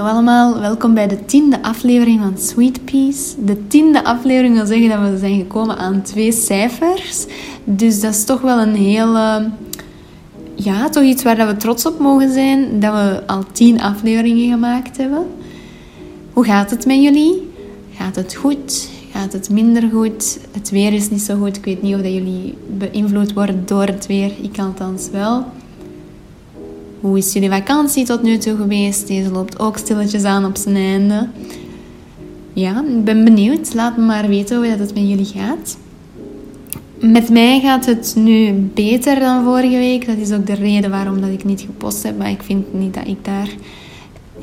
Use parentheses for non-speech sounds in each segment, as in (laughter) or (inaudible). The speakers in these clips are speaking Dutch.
Hallo allemaal, welkom bij de tiende aflevering van Sweet Peas. De tiende aflevering wil zeggen dat we zijn gekomen aan twee cijfers. Dus dat is toch wel een hele... Ja, toch iets waar we trots op mogen zijn. Dat we al tien afleveringen gemaakt hebben. Hoe gaat het met jullie? Gaat het goed? Gaat het minder goed? Het weer is niet zo goed. Ik weet niet of dat jullie beïnvloed worden door het weer. Ik althans wel. Hoe is jullie vakantie tot nu toe geweest? Deze loopt ook stilletjes aan op zijn einde. Ja, ik ben benieuwd. Laat me maar weten hoe het met jullie gaat. Met mij gaat het nu beter dan vorige week. Dat is ook de reden waarom dat ik niet gepost heb. Maar ik vind niet dat ik daar...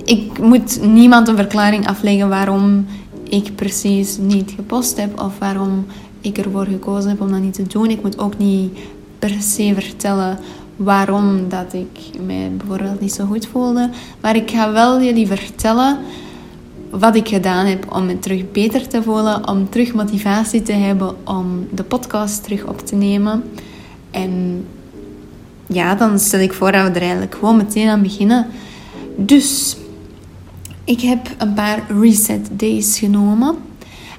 Ik moet niemand een verklaring afleggen waarom ik precies niet gepost heb. Of waarom ik ervoor gekozen heb om dat niet te doen. Ik moet ook niet per se vertellen waarom dat ik mij bijvoorbeeld niet zo goed voelde. Maar ik ga wel jullie vertellen wat ik gedaan heb om me terug beter te voelen, om terug motivatie te hebben om de podcast terug op te nemen. En ja, dan stel ik voor dat we er eigenlijk gewoon meteen aan beginnen. Dus, ik heb een paar reset days genomen.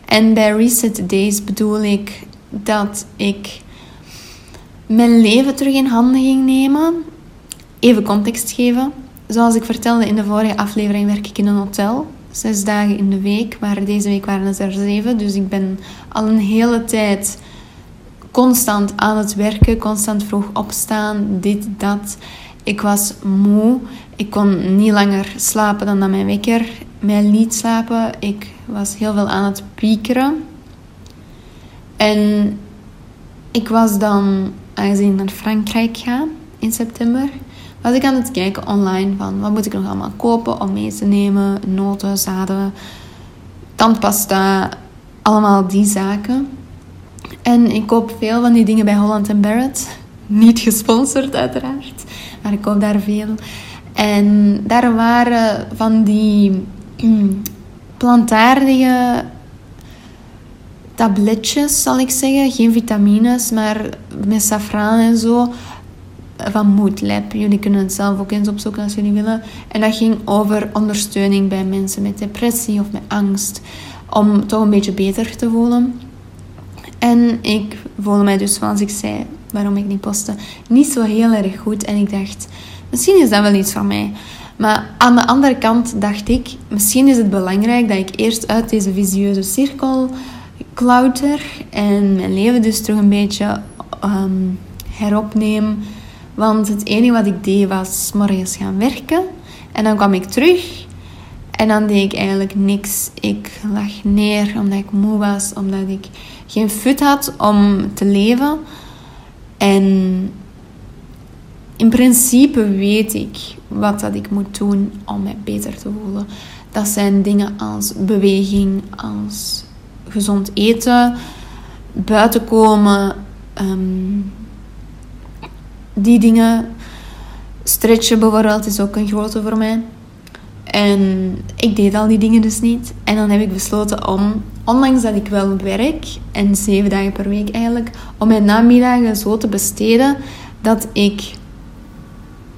En bij reset days bedoel ik dat ik mijn leven terug in handen ging nemen. Even context geven. Zoals ik vertelde in de vorige aflevering werk ik in een hotel. Zes dagen in de week, maar deze week waren het er zeven. Dus ik ben al een hele tijd constant aan het werken, constant vroeg opstaan, dit, dat. Ik was moe. Ik kon niet langer slapen dan dat mijn wekker mij liet slapen. Ik was heel veel aan het piekeren. En ik was dan aangezien ik naar Frankrijk ga in september, was ik aan het kijken online van wat moet ik nog allemaal kopen om mee te nemen. Noten, zaden, tandpasta, allemaal die zaken. En ik koop veel van die dingen bij Holland Barrett. (laughs) Niet gesponsord uiteraard, maar ik koop daar veel. En daar waren van die plantaardige tabletjes, zal ik zeggen. Geen vitamines, maar met safraan en zo. Van Moodlab. Jullie kunnen het zelf ook eens opzoeken als jullie willen. En dat ging over ondersteuning bij mensen met depressie of met angst. Om toch een beetje beter te voelen. En ik voelde mij dus, zoals ik zei, waarom ik niet postte, niet zo heel erg goed. En ik dacht, misschien is dat wel iets voor mij. Maar aan de andere kant dacht ik, misschien is het belangrijk dat ik eerst uit deze visieuze cirkel klauter en mijn leven dus terug een beetje um, heropneem. Want het enige wat ik deed was morgens gaan werken. En dan kwam ik terug en dan deed ik eigenlijk niks. Ik lag neer omdat ik moe was, omdat ik geen fut had om te leven. En in principe weet ik wat dat ik moet doen om mij beter te voelen. Dat zijn dingen als beweging, als gezond eten, buiten komen, ehm, die dingen. Stretchen bijvoorbeeld is ook een grote voor mij. En ik deed al die dingen dus niet. En dan heb ik besloten om, ondanks dat ik wel werk, en zeven dagen per week eigenlijk, om mijn namiddagen zo te besteden dat ik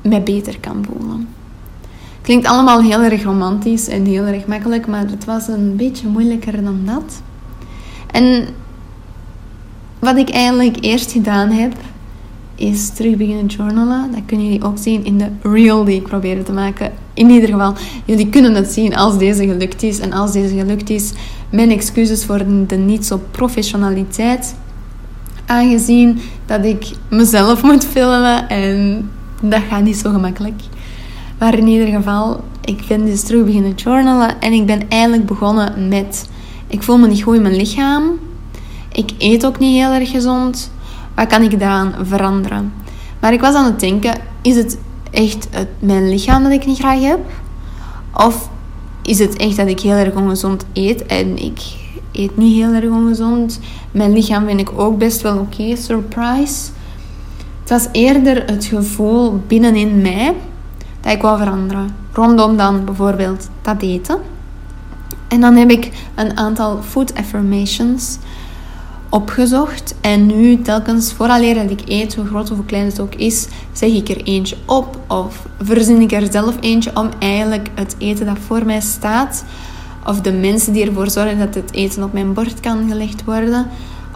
mij beter kan voelen. Klinkt allemaal heel erg romantisch en heel erg makkelijk, maar het was een beetje moeilijker dan dat. En wat ik eigenlijk eerst gedaan heb, is terug beginnen journalen. Dat kunnen jullie ook zien in de reel die ik probeerde te maken. In ieder geval, jullie kunnen het zien als deze gelukt is. En als deze gelukt is, mijn excuses voor de niet zo professionaliteit. Aangezien dat ik mezelf (laughs) moet filmen en dat gaat niet zo gemakkelijk. Maar in ieder geval, ik ben dus terug beginnen journalen en ik ben eigenlijk begonnen met ik voel me niet goed in mijn lichaam. Ik eet ook niet heel erg gezond. Wat kan ik daaraan veranderen? Maar ik was aan het denken, is het echt mijn lichaam dat ik niet graag heb? Of is het echt dat ik heel erg ongezond eet en ik eet niet heel erg ongezond? Mijn lichaam vind ik ook best wel oké, surprise. Het was eerder het gevoel binnenin mij dat ik wou veranderen. Rondom dan bijvoorbeeld dat eten. En dan heb ik een aantal food affirmations opgezocht. En nu telkens, vooraleer dat ik eet, hoe groot of hoe klein het ook is, zeg ik er eentje op. Of verzin ik er zelf eentje om eigenlijk het eten dat voor mij staat, of de mensen die ervoor zorgen dat het eten op mijn bord kan gelegd worden,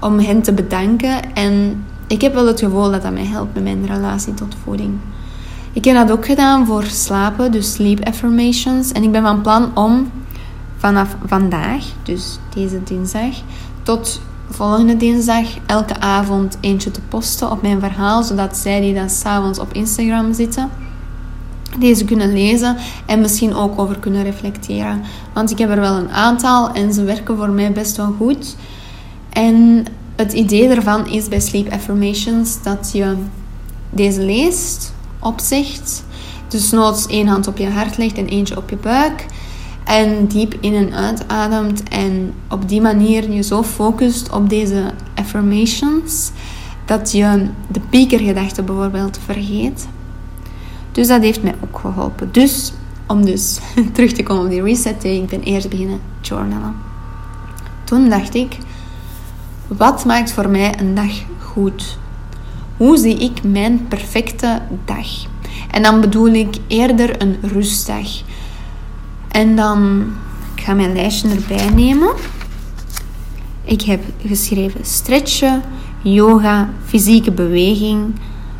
om hen te bedanken. En ik heb wel het gevoel dat dat mij helpt met mijn relatie tot voeding. Ik heb dat ook gedaan voor slapen, dus sleep affirmations. En ik ben van plan om vanaf vandaag, dus deze dinsdag, tot volgende dinsdag elke avond eentje te posten op mijn verhaal, zodat zij die dan s'avonds op Instagram zitten, deze kunnen lezen en misschien ook over kunnen reflecteren. Want ik heb er wel een aantal en ze werken voor mij best wel goed. En het idee ervan is bij Sleep Affirmations dat je deze leest, opzicht. Dus noods één hand op je hart legt en eentje op je buik. En diep in en uitademt. En op die manier je zo focust op deze affirmations. Dat je de piekergedachte bijvoorbeeld vergeet. Dus dat heeft mij ook geholpen. Dus, om dus (laughs) terug te komen op die reset day, ik ben eerst beginnen journalen. Toen dacht ik, wat maakt voor mij een dag goed? Hoe zie ik mijn perfecte dag? En dan bedoel ik eerder een rustdag. En dan, ik ga mijn lijstje erbij nemen. Ik heb geschreven stretchen, yoga, fysieke beweging,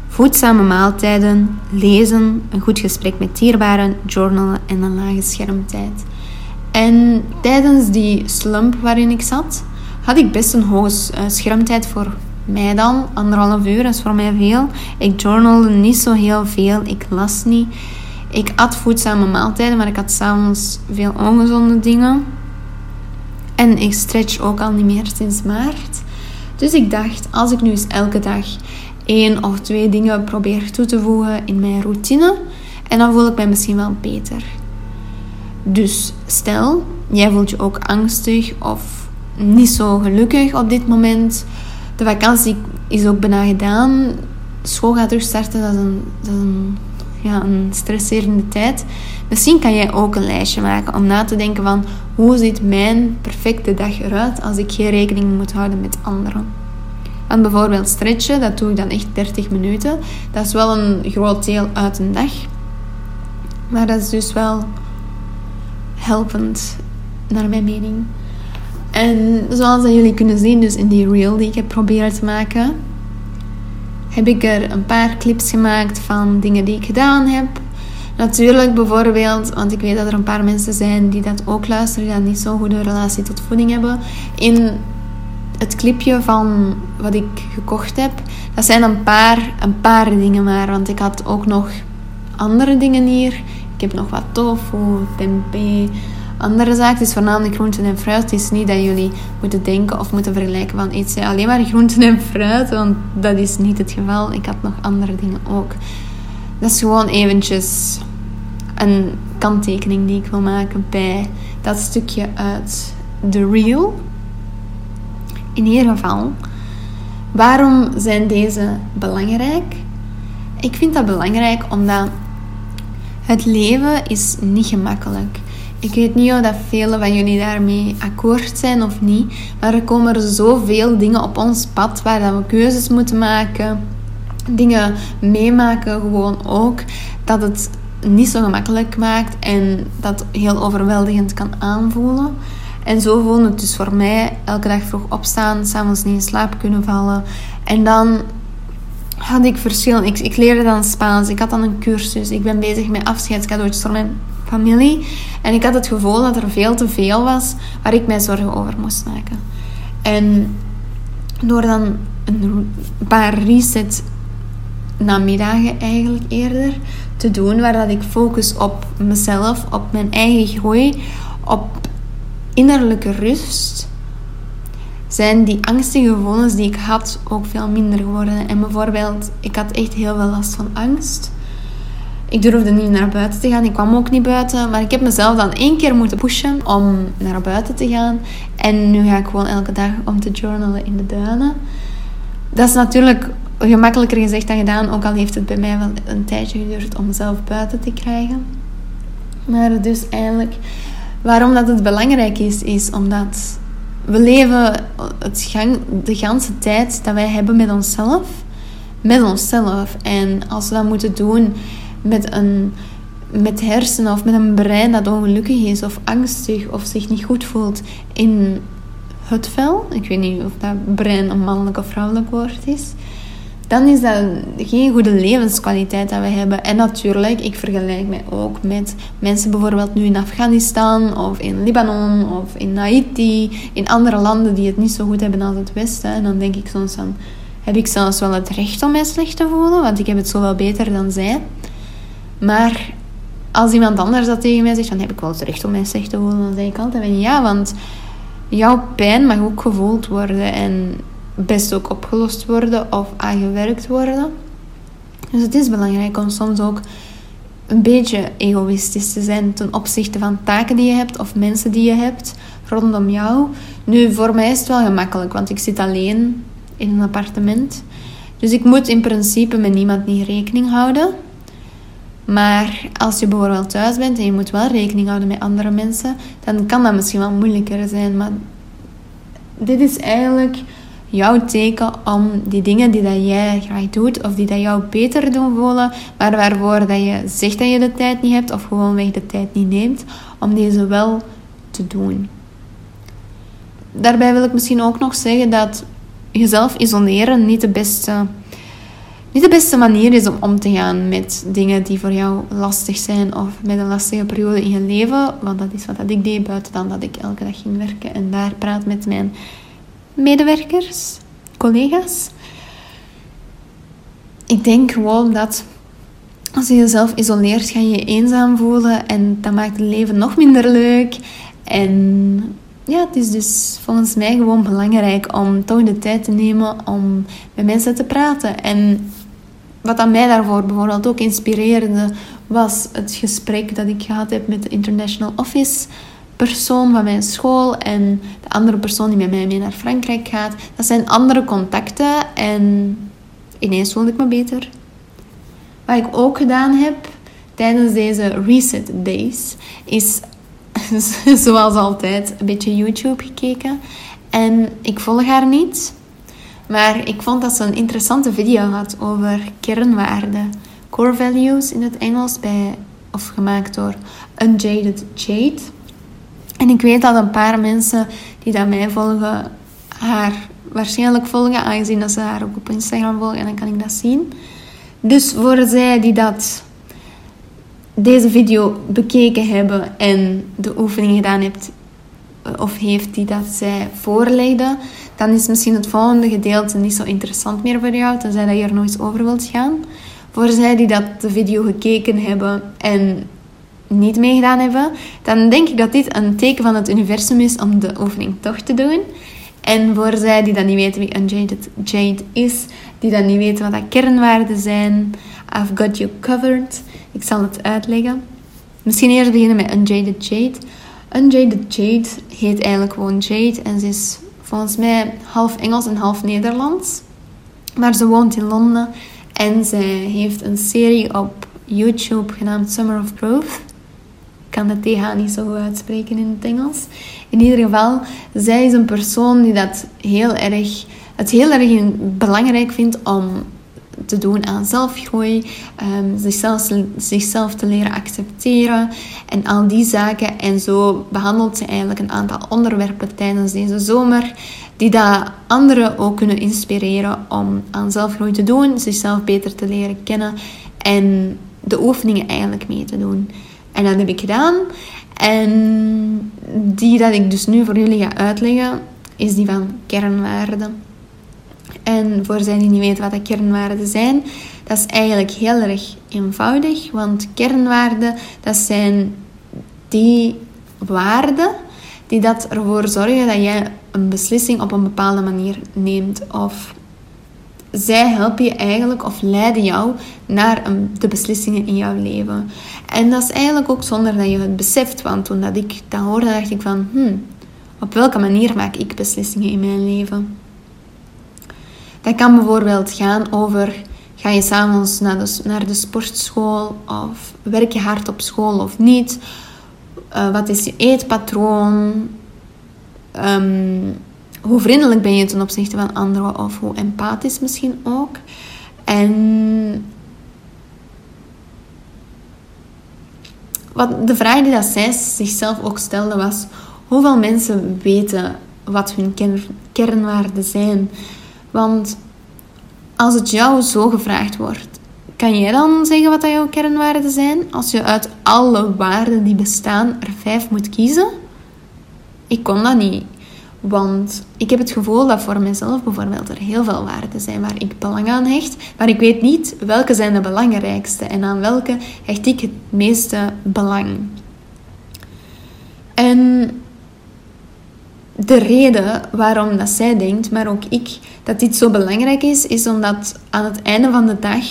voedzame maaltijden, lezen, een goed gesprek met dierbaren, journalen en een lage schermtijd. En tijdens die slump waarin ik zat, had ik best een hoge eh, schermtijd voor mij dan. Anderhalf uur is voor mij veel. Ik journalde niet zo heel veel. Ik las niet. Ik at voedzame maaltijden, maar ik had s'avonds veel ongezonde dingen. En ik stretch ook al niet meer sinds maart. Dus ik dacht, als ik nu eens elke dag één of twee dingen probeer toe te voegen in mijn routine, en dan voel ik mij misschien wel beter. Dus stel, jij voelt je ook angstig of niet zo gelukkig op dit moment. De vakantie is ook bijna gedaan. School gaat terug starten, dat is een, dat is een ja, een stresserende tijd. Misschien kan jij ook een lijstje maken om na te denken van hoe ziet mijn perfecte dag eruit als ik geen rekening moet houden met anderen. En bijvoorbeeld stretchen, dat doe ik dan echt 30 minuten. Dat is wel een groot deel uit een dag. Maar dat is dus wel helpend, naar mijn mening. En zoals jullie kunnen zien, dus in die reel die ik heb proberen te maken, heb ik er een paar clips gemaakt van dingen die ik gedaan heb. Natuurlijk bijvoorbeeld, want ik weet dat er een paar mensen zijn die dat ook luisteren, die niet zo'n goede relatie tot voeding hebben. In het clipje van wat ik gekocht heb, dat zijn een paar, een paar dingen maar. Want ik had ook nog andere dingen hier. Ik heb nog wat tofu, tempeh, andere zaak is voornamelijk groenten en fruit. Het is niet dat jullie moeten denken of moeten vergelijken van eet alleen maar groenten en fruit, want dat is niet het geval. Ik had nog andere dingen ook. Dat is gewoon eventjes een kanttekening die ik wil maken bij dat stukje uit de reel. In ieder geval, waarom zijn deze belangrijk? Ik vind dat belangrijk omdat het leven is niet gemakkelijk. Ik weet niet of dat velen van jullie daarmee akkoord zijn of niet. Maar er komen zoveel dingen op ons pad waar we keuzes moeten maken. Dingen meemaken gewoon ook. Dat het niet zo gemakkelijk maakt en dat heel overweldigend kan aanvoelen. En zo voelde het dus voor mij elke dag vroeg opstaan, s'avonds niet in slaap kunnen vallen. En dan had ik verschil. Ik, ik leerde dan Spaans. Ik had dan een cursus. Ik ben bezig met afscheidscadeautjes voor mijn familie. En ik had het gevoel dat er veel te veel was waar ik mij zorgen over moest maken. En door dan een paar reset namiddagen eigenlijk eerder te doen, waar dat ik focus op mezelf, op mijn eigen groei, op innerlijke rust, zijn die angstige gevoelens die ik had ook veel minder geworden. En bijvoorbeeld, ik had echt heel veel last van angst. Ik durfde niet naar buiten te gaan. Ik kwam ook niet buiten. Maar ik heb mezelf dan één keer moeten pushen om naar buiten te gaan. En nu ga ik gewoon elke dag om te journalen in de duinen. Dat is natuurlijk gemakkelijker gezegd dan gedaan. Ook al heeft het bij mij wel een tijdje geduurd om mezelf buiten te krijgen. Maar dus eigenlijk, waarom dat het belangrijk is, is omdat we leven het gang, de ganse tijd dat wij hebben met onszelf, met onszelf. En als we dat moeten doen met een met hersenen of met een brein dat ongelukkig is of angstig of zich niet goed voelt in het vel, ik weet niet of dat brein een mannelijk of vrouwelijk woord is, dan is dat geen goede levenskwaliteit dat we hebben. En natuurlijk, ik vergelijk mij ook met mensen bijvoorbeeld nu in Afghanistan of in Libanon of in Haiti, in andere landen die het niet zo goed hebben als het Westen. En dan denk ik soms van, heb ik zelfs wel het recht om mij slecht te voelen, want ik heb het zoveel beter dan zij. Maar als iemand anders dat tegen mij zegt, dan heb ik wel het recht om mij slecht te voelen, dan zeg ik altijd ja, want jouw pijn mag ook gevoeld worden en best ook opgelost worden of aangewerkt worden. Dus het is belangrijk om soms ook een beetje egoïstisch te zijn ten opzichte van taken die je hebt of mensen die je hebt rondom jou. Nu, voor mij is het wel gemakkelijk, want ik zit alleen in een appartement. Dus ik moet in principe met niemand niet rekening houden. Maar als je bijvoorbeeld thuis bent en je moet wel rekening houden met andere mensen, dan kan dat misschien wel moeilijker zijn. Maar dit is eigenlijk jouw teken om die dingen die dat jij graag doet of die dat jou beter doen voelen, maar waarvoor dat je zegt dat je de tijd niet hebt of gewoonweg de tijd niet neemt, om deze wel te doen. Daarbij wil ik misschien ook nog zeggen dat jezelf isoleren niet de beste niet de beste manier is om om te gaan met dingen die voor jou lastig zijn of met een lastige periode in je leven. Want dat is wat dat ik deed, buiten dan dat ik elke dag ging werken en daar praat met mijn medewerkers, collega's. Ik denk gewoon dat als je jezelf isoleert, ga je je eenzaam voelen en dat maakt het leven nog minder leuk. En ja, het is dus volgens mij gewoon belangrijk om toch de tijd te nemen om met mensen te praten. En wat aan mij daarvoor bijvoorbeeld ook inspireerde, was het gesprek dat ik gehad heb met de International Office persoon van mijn school en de andere persoon die met mij mee naar Frankrijk gaat. Dat zijn andere contacten en ineens voelde ik me beter. Wat ik ook gedaan heb tijdens deze reset days is (laughs) zoals altijd een beetje YouTube gekeken. En ik volg haar niet. Maar ik vond dat ze een interessante video had over kernwaarden. Core values in het Engels, bij, of gemaakt door Unjaded Jade. En ik weet dat een paar mensen die dat mij volgen, haar waarschijnlijk volgen, aangezien dat ze haar ook op Instagram volgen en dan kan ik dat zien. Dus voor zij die dat deze video bekeken hebben en de oefening gedaan hebt, of heeft die dat zij voorlegde, dan is misschien het volgende gedeelte niet zo interessant meer voor jou, tenzij dat je er nog eens over wilt gaan. Voor zij die dat de video gekeken hebben en niet meegedaan hebben, dan denk ik dat dit een teken van het universum is om de oefening toch te doen. En voor zij die dan niet weten wie Unjaded Jade is, die dan niet weten wat dat kernwaarden zijn, I've got you covered. Ik zal het uitleggen. Misschien eerst beginnen met Unjaded Jade. Unjaded Jade heet eigenlijk gewoon Jade en ze is volgens mij half Engels en half Nederlands. Maar ze woont in Londen en zij heeft een serie op YouTube genaamd Summer of Growth. Ik kan de TH niet zo goed uitspreken in het Engels. In ieder geval, zij is een persoon die dat heel erg, het heel erg belangrijk vindt om te doen aan zelfgroei, um, zichzelf, zichzelf te leren accepteren en al die zaken. En zo behandelt ze eigenlijk een aantal onderwerpen tijdens deze zomer die dat anderen ook kunnen inspireren om aan zelfgroei te doen, zichzelf beter te leren kennen en de oefeningen eigenlijk mee te doen. En dat heb ik gedaan. En die dat ik dus nu voor jullie ga uitleggen, is die van kernwaarden. En voor zij die niet weten wat dat kernwaarden zijn, dat is eigenlijk heel erg eenvoudig. Want kernwaarden, dat zijn die waarden die dat ervoor zorgen dat jij een beslissing op een bepaalde manier neemt. Of zij helpen je eigenlijk of leiden jou naar de beslissingen in jouw leven. En dat is eigenlijk ook zonder dat je het beseft. Want toen dat ik dat hoorde, dacht ik van... Hmm, op welke manier maak ik beslissingen in mijn leven? Dat kan bijvoorbeeld gaan over... Ga je s'avonds naar de, naar de sportschool? Of werk je hard op school of niet? Uh, wat is je eetpatroon? ehm, hoe vriendelijk ben je ten opzichte van anderen of hoe empathisch misschien ook. En wat de vraag die dat zij zichzelf ook stelde was: hoeveel mensen weten wat hun kernwaarden zijn? Want als het jou zo gevraagd wordt, kan jij dan zeggen wat jouw kernwaarden zijn? Als je uit alle waarden die bestaan er vijf moet kiezen? Ik kon dat niet. Want ik heb het gevoel dat voor mezelf bijvoorbeeld er heel veel waarden zijn waar ik belang aan hecht. Maar ik weet niet welke zijn de belangrijkste en aan welke hecht ik het meeste belang. En de reden waarom dat zij denkt, maar ook ik, dat dit zo belangrijk is, is omdat aan het einde van de dag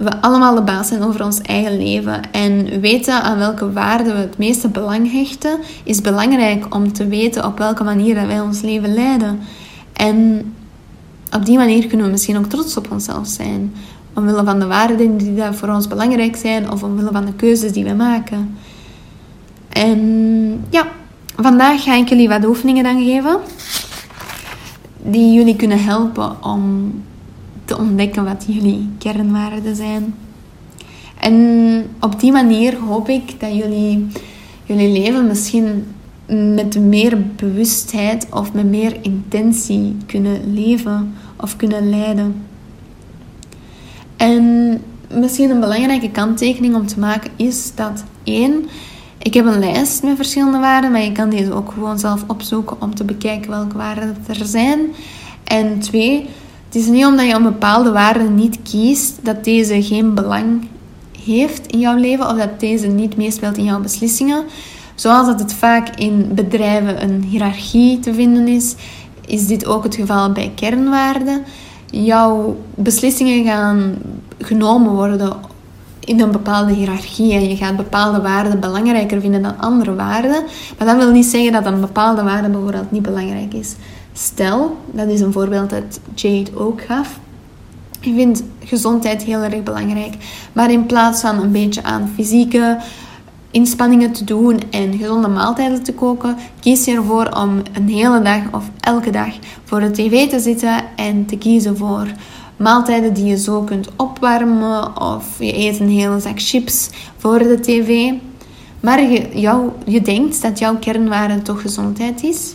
we allemaal de baas zijn over ons eigen leven. En weten aan welke waarden we het meeste belang hechten, is belangrijk om te weten op welke manier wij ons leven leiden. En op die manier kunnen we misschien ook trots op onszelf zijn. Omwille van de waarden die voor ons belangrijk zijn, of omwille van de keuzes die we maken. En ja, vandaag ga ik jullie wat oefeningen dan geven. Die jullie kunnen helpen om te ontdekken wat jullie kernwaarden zijn. En op die manier hoop ik dat jullie jullie leven misschien met meer bewustheid of met meer intentie kunnen leven of kunnen leiden. En misschien een belangrijke kanttekening om te maken is dat één, ik heb een lijst met verschillende waarden, maar je kan deze ook gewoon zelf opzoeken om te bekijken welke waarden er zijn. En twee, het is niet omdat je een bepaalde waarde niet kiest dat deze geen belang heeft in jouw leven of dat deze niet meespeelt in jouw beslissingen. Zoals dat het vaak in bedrijven een hiërarchie te vinden is, is dit ook het geval bij kernwaarden. Jouw beslissingen gaan genomen worden in een bepaalde hiërarchie en je gaat bepaalde waarden belangrijker vinden dan andere waarden. Maar dat wil niet zeggen dat een bepaalde waarde bijvoorbeeld niet belangrijk is. Stel, dat is een voorbeeld dat Jade ook gaf. Je vindt gezondheid heel erg belangrijk. Maar in plaats van een beetje aan fysieke inspanningen te doen en gezonde maaltijden te koken, kies je ervoor om een hele dag of elke dag voor de tv te zitten en te kiezen voor maaltijden die je zo kunt opwarmen of je eet een hele zak chips voor de tv. Maar je, je denkt dat jouw kernwaarde toch gezondheid is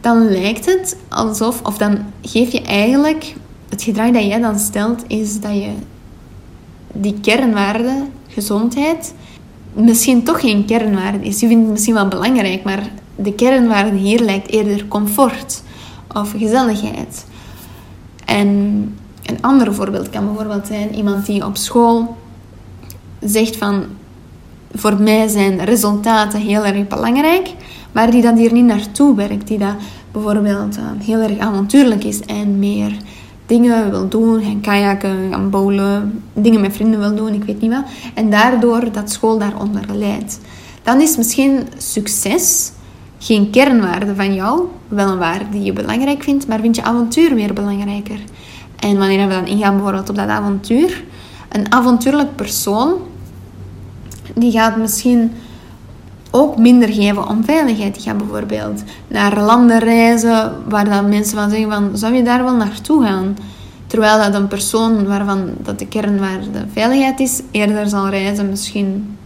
dan lijkt het alsof, of dan geef je eigenlijk, het gedrag dat jij dan stelt, is dat je die kernwaarde, gezondheid, misschien toch geen kernwaarde is. Je vindt het misschien wel belangrijk, maar de kernwaarde hier lijkt eerder comfort of gezelligheid. En een ander voorbeeld kan bijvoorbeeld zijn iemand die op school zegt van voor mij zijn resultaten heel erg belangrijk, maar die dat hier niet naartoe werkt, die dat bijvoorbeeld uh, heel erg avontuurlijk is en meer dingen wil doen, gaan kajakken, gaan bowlen, dingen met vrienden wil doen, ik weet niet wat. En daardoor dat school daaronder leidt. Dan is misschien succes geen kernwaarde van jou, wel een waarde die je belangrijk vindt, maar vind je avontuur meer belangrijker. En wanneer we dan ingaan bijvoorbeeld op dat avontuur, een avontuurlijk persoon, die gaat misschien ook minder geven om veiligheid. Die gaan bijvoorbeeld naar landen reizen waar dan mensen van zeggen van, zou je daar wel naartoe gaan? Terwijl dat een persoon waarvan dat de kernwaarde veiligheid is, eerder zal reizen misschien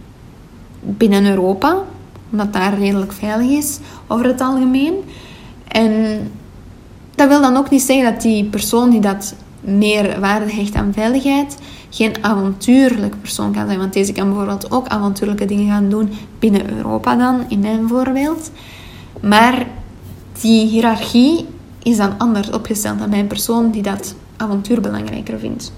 binnen Europa, omdat daar redelijk veilig is over het algemeen. En dat wil dan ook niet zeggen dat die persoon die dat meer waarde hecht aan veiligheid, geen avontuurlijk persoon kan zijn. Want deze kan bijvoorbeeld ook avontuurlijke dingen gaan doen binnen Europa dan, in mijn voorbeeld. Maar die hiërarchie is dan anders opgesteld dan mijn persoon die dat avontuur belangrijker vindt.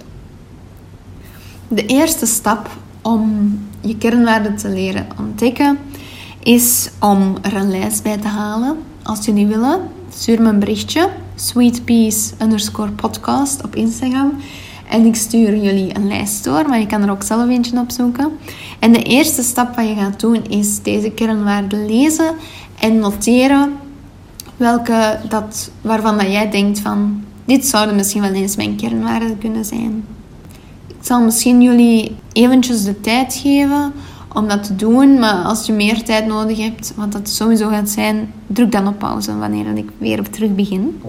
De eerste stap om je kernwaarden te leren ontdekken is om er een lijst bij te halen. Als jullie willen, stuur me een berichtje. Sweetpeace underscore podcast op Instagram. En ik stuur jullie een lijst door, maar je kan er ook zelf eentje opzoeken. En de eerste stap wat je gaat doen is deze kernwaarden lezen en noteren welke dat, waarvan dat jij denkt van dit zouden misschien wel eens mijn kernwaarden kunnen zijn. Ik zal misschien jullie eventjes de tijd geven om dat te doen. Maar als je meer tijd nodig hebt, wat dat sowieso gaat zijn, druk dan op pauze wanneer ik weer terug begin.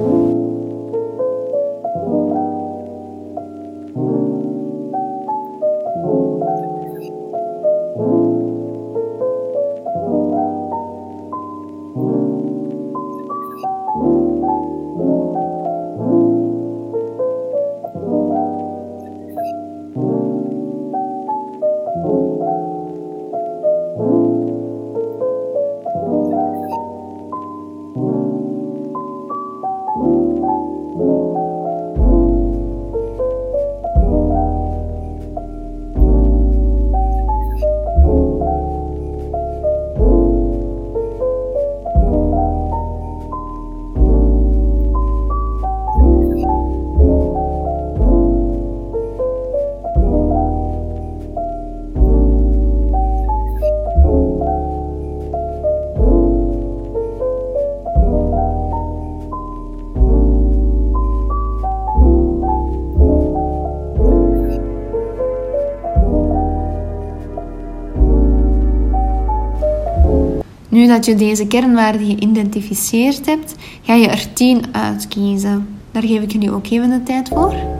Dat je deze kernwaarden geïdentificeerd hebt, ga je er 10 uitkiezen. Daar geef ik jullie ook even de tijd voor.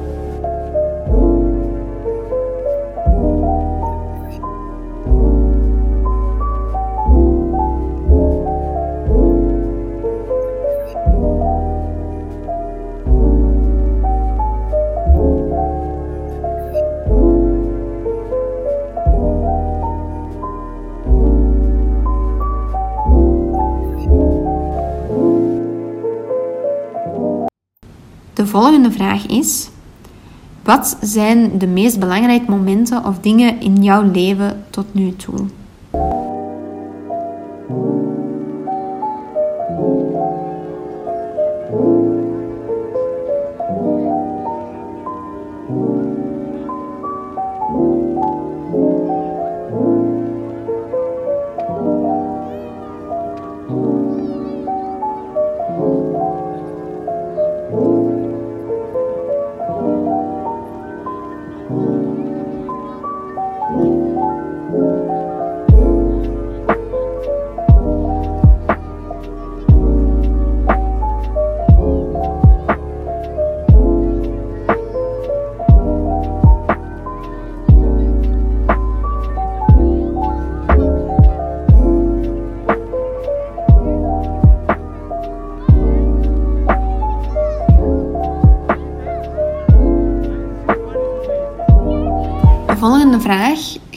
Volgende vraag is: wat zijn de meest belangrijke momenten of dingen in jouw leven tot nu toe?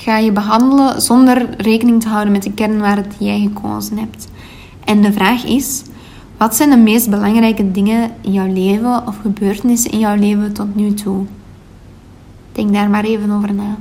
Ga je behandelen zonder rekening te houden met de kernwaarden die jij gekozen hebt. En de vraag is: wat zijn de meest belangrijke dingen in jouw leven of gebeurtenissen in jouw leven tot nu toe? Denk daar maar even over na.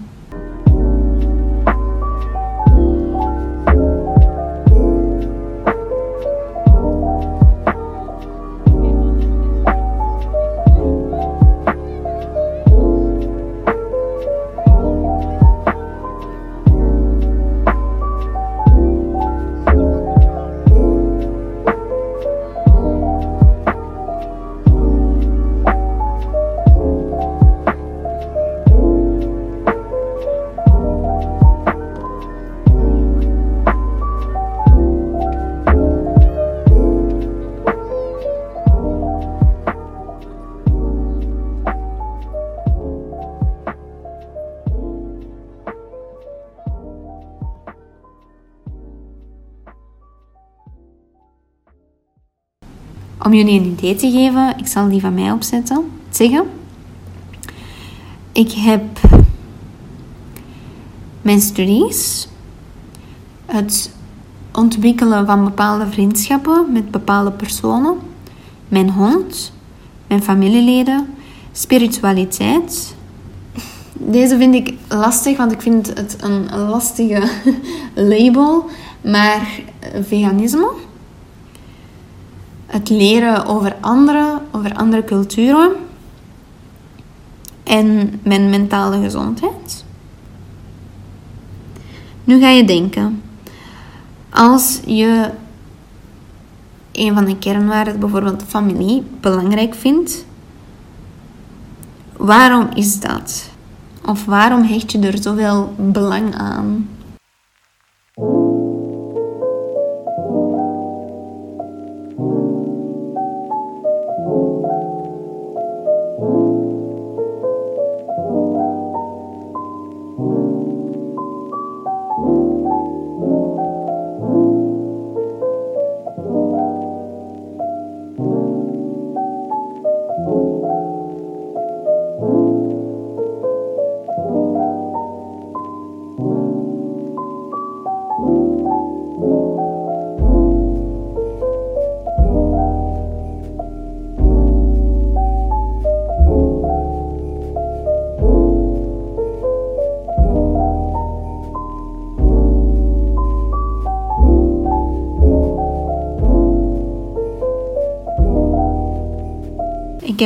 Om jullie een idee te geven, ik zal die van mij opzetten, zeggen. Ik heb mijn studies, het ontwikkelen van bepaalde vriendschappen met bepaalde personen, mijn hond, mijn familieleden, spiritualiteit. Deze vind ik lastig, want ik vind het een lastige (laughs) label, maar veganisme het leren over anderen, over andere culturen en mijn mentale gezondheid. Nu ga je denken, als je een van de kernwaarden, bijvoorbeeld familie, belangrijk vindt, waarom is dat? Of waarom hecht je er zoveel belang aan?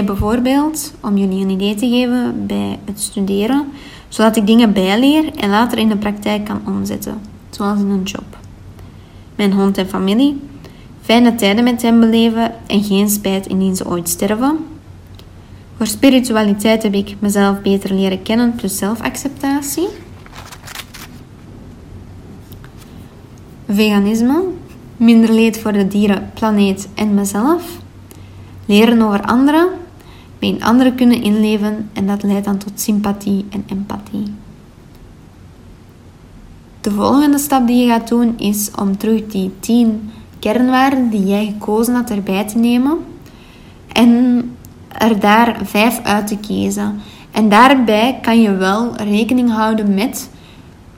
Bijvoorbeeld, om jullie een idee te geven bij het studeren, zodat ik dingen bijleer en later in de praktijk kan omzetten, zoals in een job. Mijn hond en familie, fijne tijden met hem beleven en geen spijt indien ze ooit sterven. Voor spiritualiteit heb ik mezelf beter leren kennen plus zelfacceptatie. Veganisme, minder leed voor de dieren, planeet en mezelf. Leren over anderen, me in anderen kunnen inleven en dat leidt dan tot sympathie en empathie. De volgende stap die je gaat doen is om terug die 10 kernwaarden die jij gekozen had erbij te nemen en er daar 5 uit te kiezen. En daarbij kan je wel rekening houden met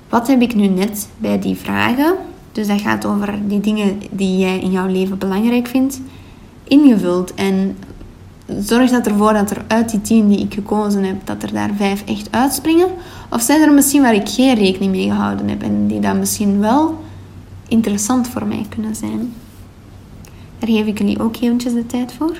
wat heb ik nu net bij die vragen. Dus dat gaat over die dingen die jij in jouw leven belangrijk vindt, ingevuld. En zorg dat ervoor dat er uit die 10 die ik gekozen heb, dat er daar 5 echt uitspringen. Of zijn er misschien waar ik geen rekening mee gehouden heb en die dan misschien wel interessant voor mij kunnen zijn. Daar geef ik jullie ook eventjes de tijd voor.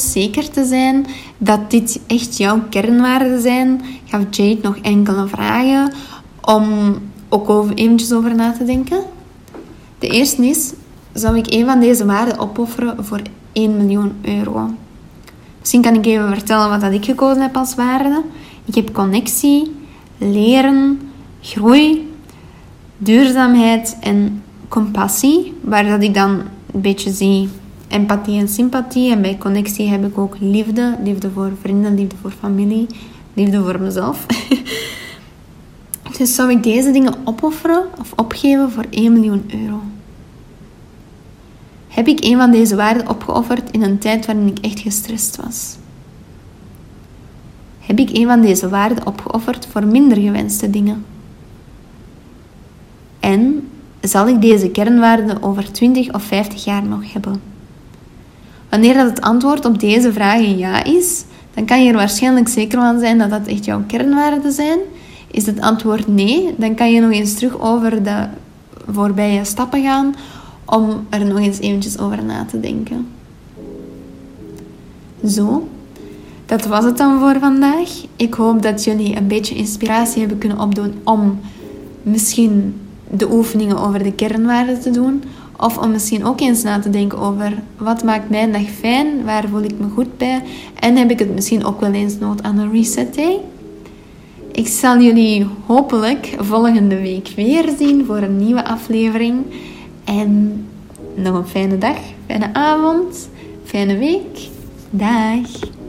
Zeker te zijn dat dit echt jouw kernwaarden zijn, gaf Jade nog enkele vragen om ook over, eventjes over na te denken. De eerste is, zou ik een van deze waarden opofferen voor 1 miljoen euro? Misschien kan ik even vertellen wat dat ik gekozen heb als waarde. Ik heb connectie, leren, groei, duurzaamheid en compassie, waar dat ik dan een beetje zie empathie en sympathie. En bij connectie heb ik ook liefde. Liefde voor vrienden, liefde voor familie, liefde voor mezelf. (laughs) dus zou ik deze dingen opofferen of opgeven voor 1 miljoen euro? Heb ik een van deze waarden opgeofferd in een tijd waarin ik echt gestrest was? Heb ik een van deze waarden opgeofferd voor minder gewenste dingen? En zal ik deze kernwaarden over 20 of 50 jaar nog hebben? Wanneer dat het antwoord op deze vraag ja is, dan kan je er waarschijnlijk zeker van zijn dat dat echt jouw kernwaarden zijn. Is het antwoord nee, dan kan je nog eens terug over de voorbije stappen gaan om er nog eens eventjes over na te denken. Zo, dat was het dan voor vandaag. Ik hoop dat jullie een beetje inspiratie hebben kunnen opdoen om misschien de oefeningen over de kernwaarden te doen. Of om misschien ook eens na te denken over wat maakt mijn dag fijn, waar voel ik me goed bij en heb ik het misschien ook wel eens nood aan een reset day. Ik zal jullie hopelijk volgende week weer zien voor een nieuwe aflevering. En nog een fijne dag, fijne avond, fijne week. Dag!